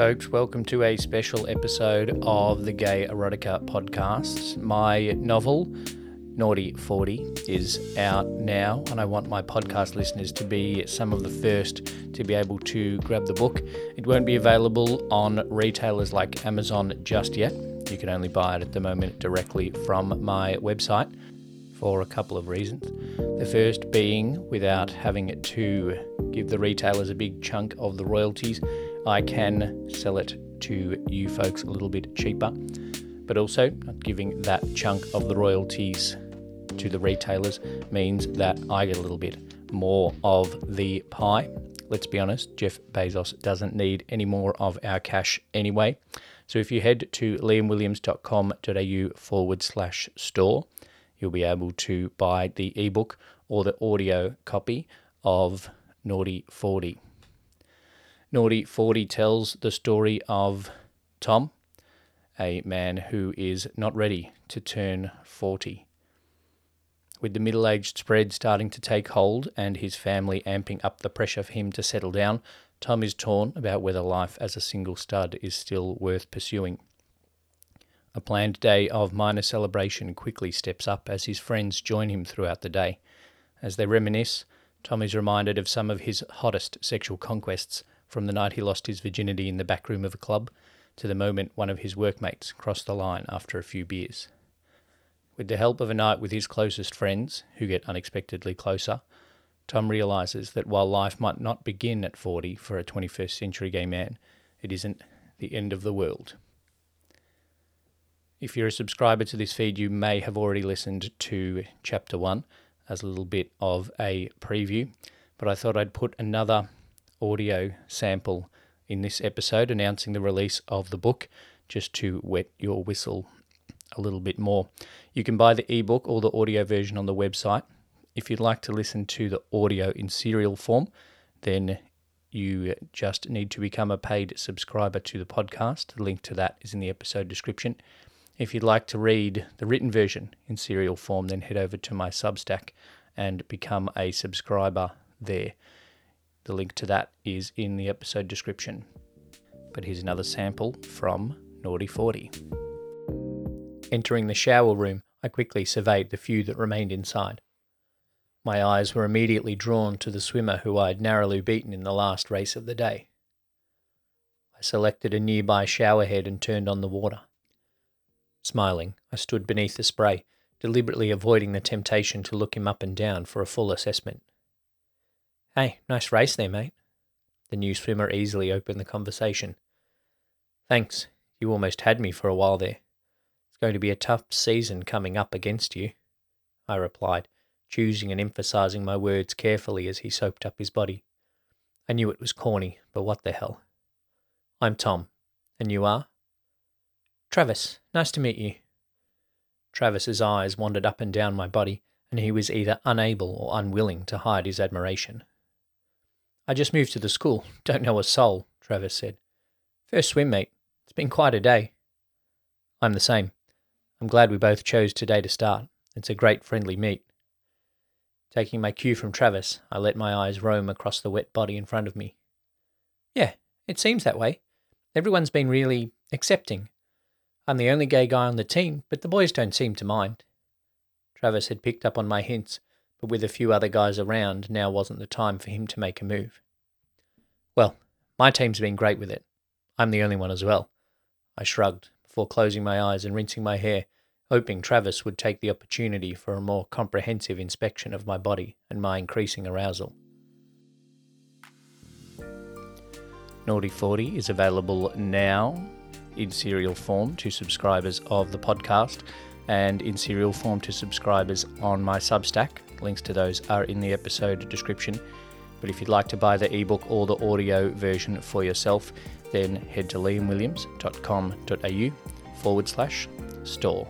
folks. Welcome to a special episode of the Gay Erotica podcast. My novel, Naughty 40, is out now, and I want my podcast listeners to be some of the first to be able to grab the book. It won't be available on retailers like Amazon just yet. You can only buy it at the moment directly from my website for a couple of reasons. The first being without having to give the retailers a big chunk of the royalties, I can sell it to you folks a little bit cheaper. But also, giving that chunk of the royalties to the retailers means that I get a little bit more of the pie. Let's be honest, Jeff Bezos doesn't need any more of our cash anyway. So if you head to liamwilliams.com.au forward slash store, you'll be able to buy the ebook or the audio copy of Naughty 40. Naughty 40 tells the story of Tom, a man who is not ready to turn 40. With the middle aged spread starting to take hold and his family amping up the pressure for him to settle down, Tom is torn about whether life as a single stud is still worth pursuing. A planned day of minor celebration quickly steps up as his friends join him throughout the day. As they reminisce, Tom is reminded of some of his hottest sexual conquests, from the night he lost his virginity in the back room of a club to the moment one of his workmates crossed the line after a few beers. With the help of a night with his closest friends, who get unexpectedly closer, Tom realizes that while life might not begin at 40 for a 21st century gay man, it isn't the end of the world. If you're a subscriber to this feed, you may have already listened to chapter one as a little bit of a preview, but I thought I'd put another audio sample in this episode announcing the release of the book just to wet your whistle a little bit more. You can buy the ebook or the audio version on the website. If you'd like to listen to the audio in serial form, then you just need to become a paid subscriber to the podcast. The link to that is in the episode description. If you'd like to read the written version in serial form, then head over to my Substack and become a subscriber there. The link to that is in the episode description. But here's another sample from Naughty 40. Entering the shower room, I quickly surveyed the few that remained inside. My eyes were immediately drawn to the swimmer who I had narrowly beaten in the last race of the day. I selected a nearby showerhead and turned on the water. Smiling, I stood beneath the spray, deliberately avoiding the temptation to look him up and down for a full assessment. Hey, nice race there, mate. The new swimmer easily opened the conversation. Thanks, you almost had me for a while there. It's going to be a tough season coming up against you, I replied, choosing and emphasizing my words carefully as he soaped up his body. I knew it was corny, but what the hell. I'm Tom, and you are? Travis, nice to meet you. Travis's eyes wandered up and down my body, and he was either unable or unwilling to hide his admiration. I just moved to the school, don't know a soul, Travis said. First swim, mate. It's been quite a day. I'm the same. I'm glad we both chose today to start. It's a great friendly meet. Taking my cue from Travis, I let my eyes roam across the wet body in front of me. Yeah, it seems that way. Everyone's been really accepting. I'm the only gay guy on the team, but the boys don't seem to mind. Travis had picked up on my hints, but with a few other guys around, now wasn't the time for him to make a move. Well, my team's been great with it. I'm the only one as well. I shrugged before closing my eyes and rinsing my hair, hoping Travis would take the opportunity for a more comprehensive inspection of my body and my increasing arousal. Naughty 40 is available now in serial form to subscribers of the podcast and in serial form to subscribers on my Substack. Links to those are in the episode description. But if you'd like to buy the ebook or the audio version for yourself, then head to liamwilliams.com.au forward slash store.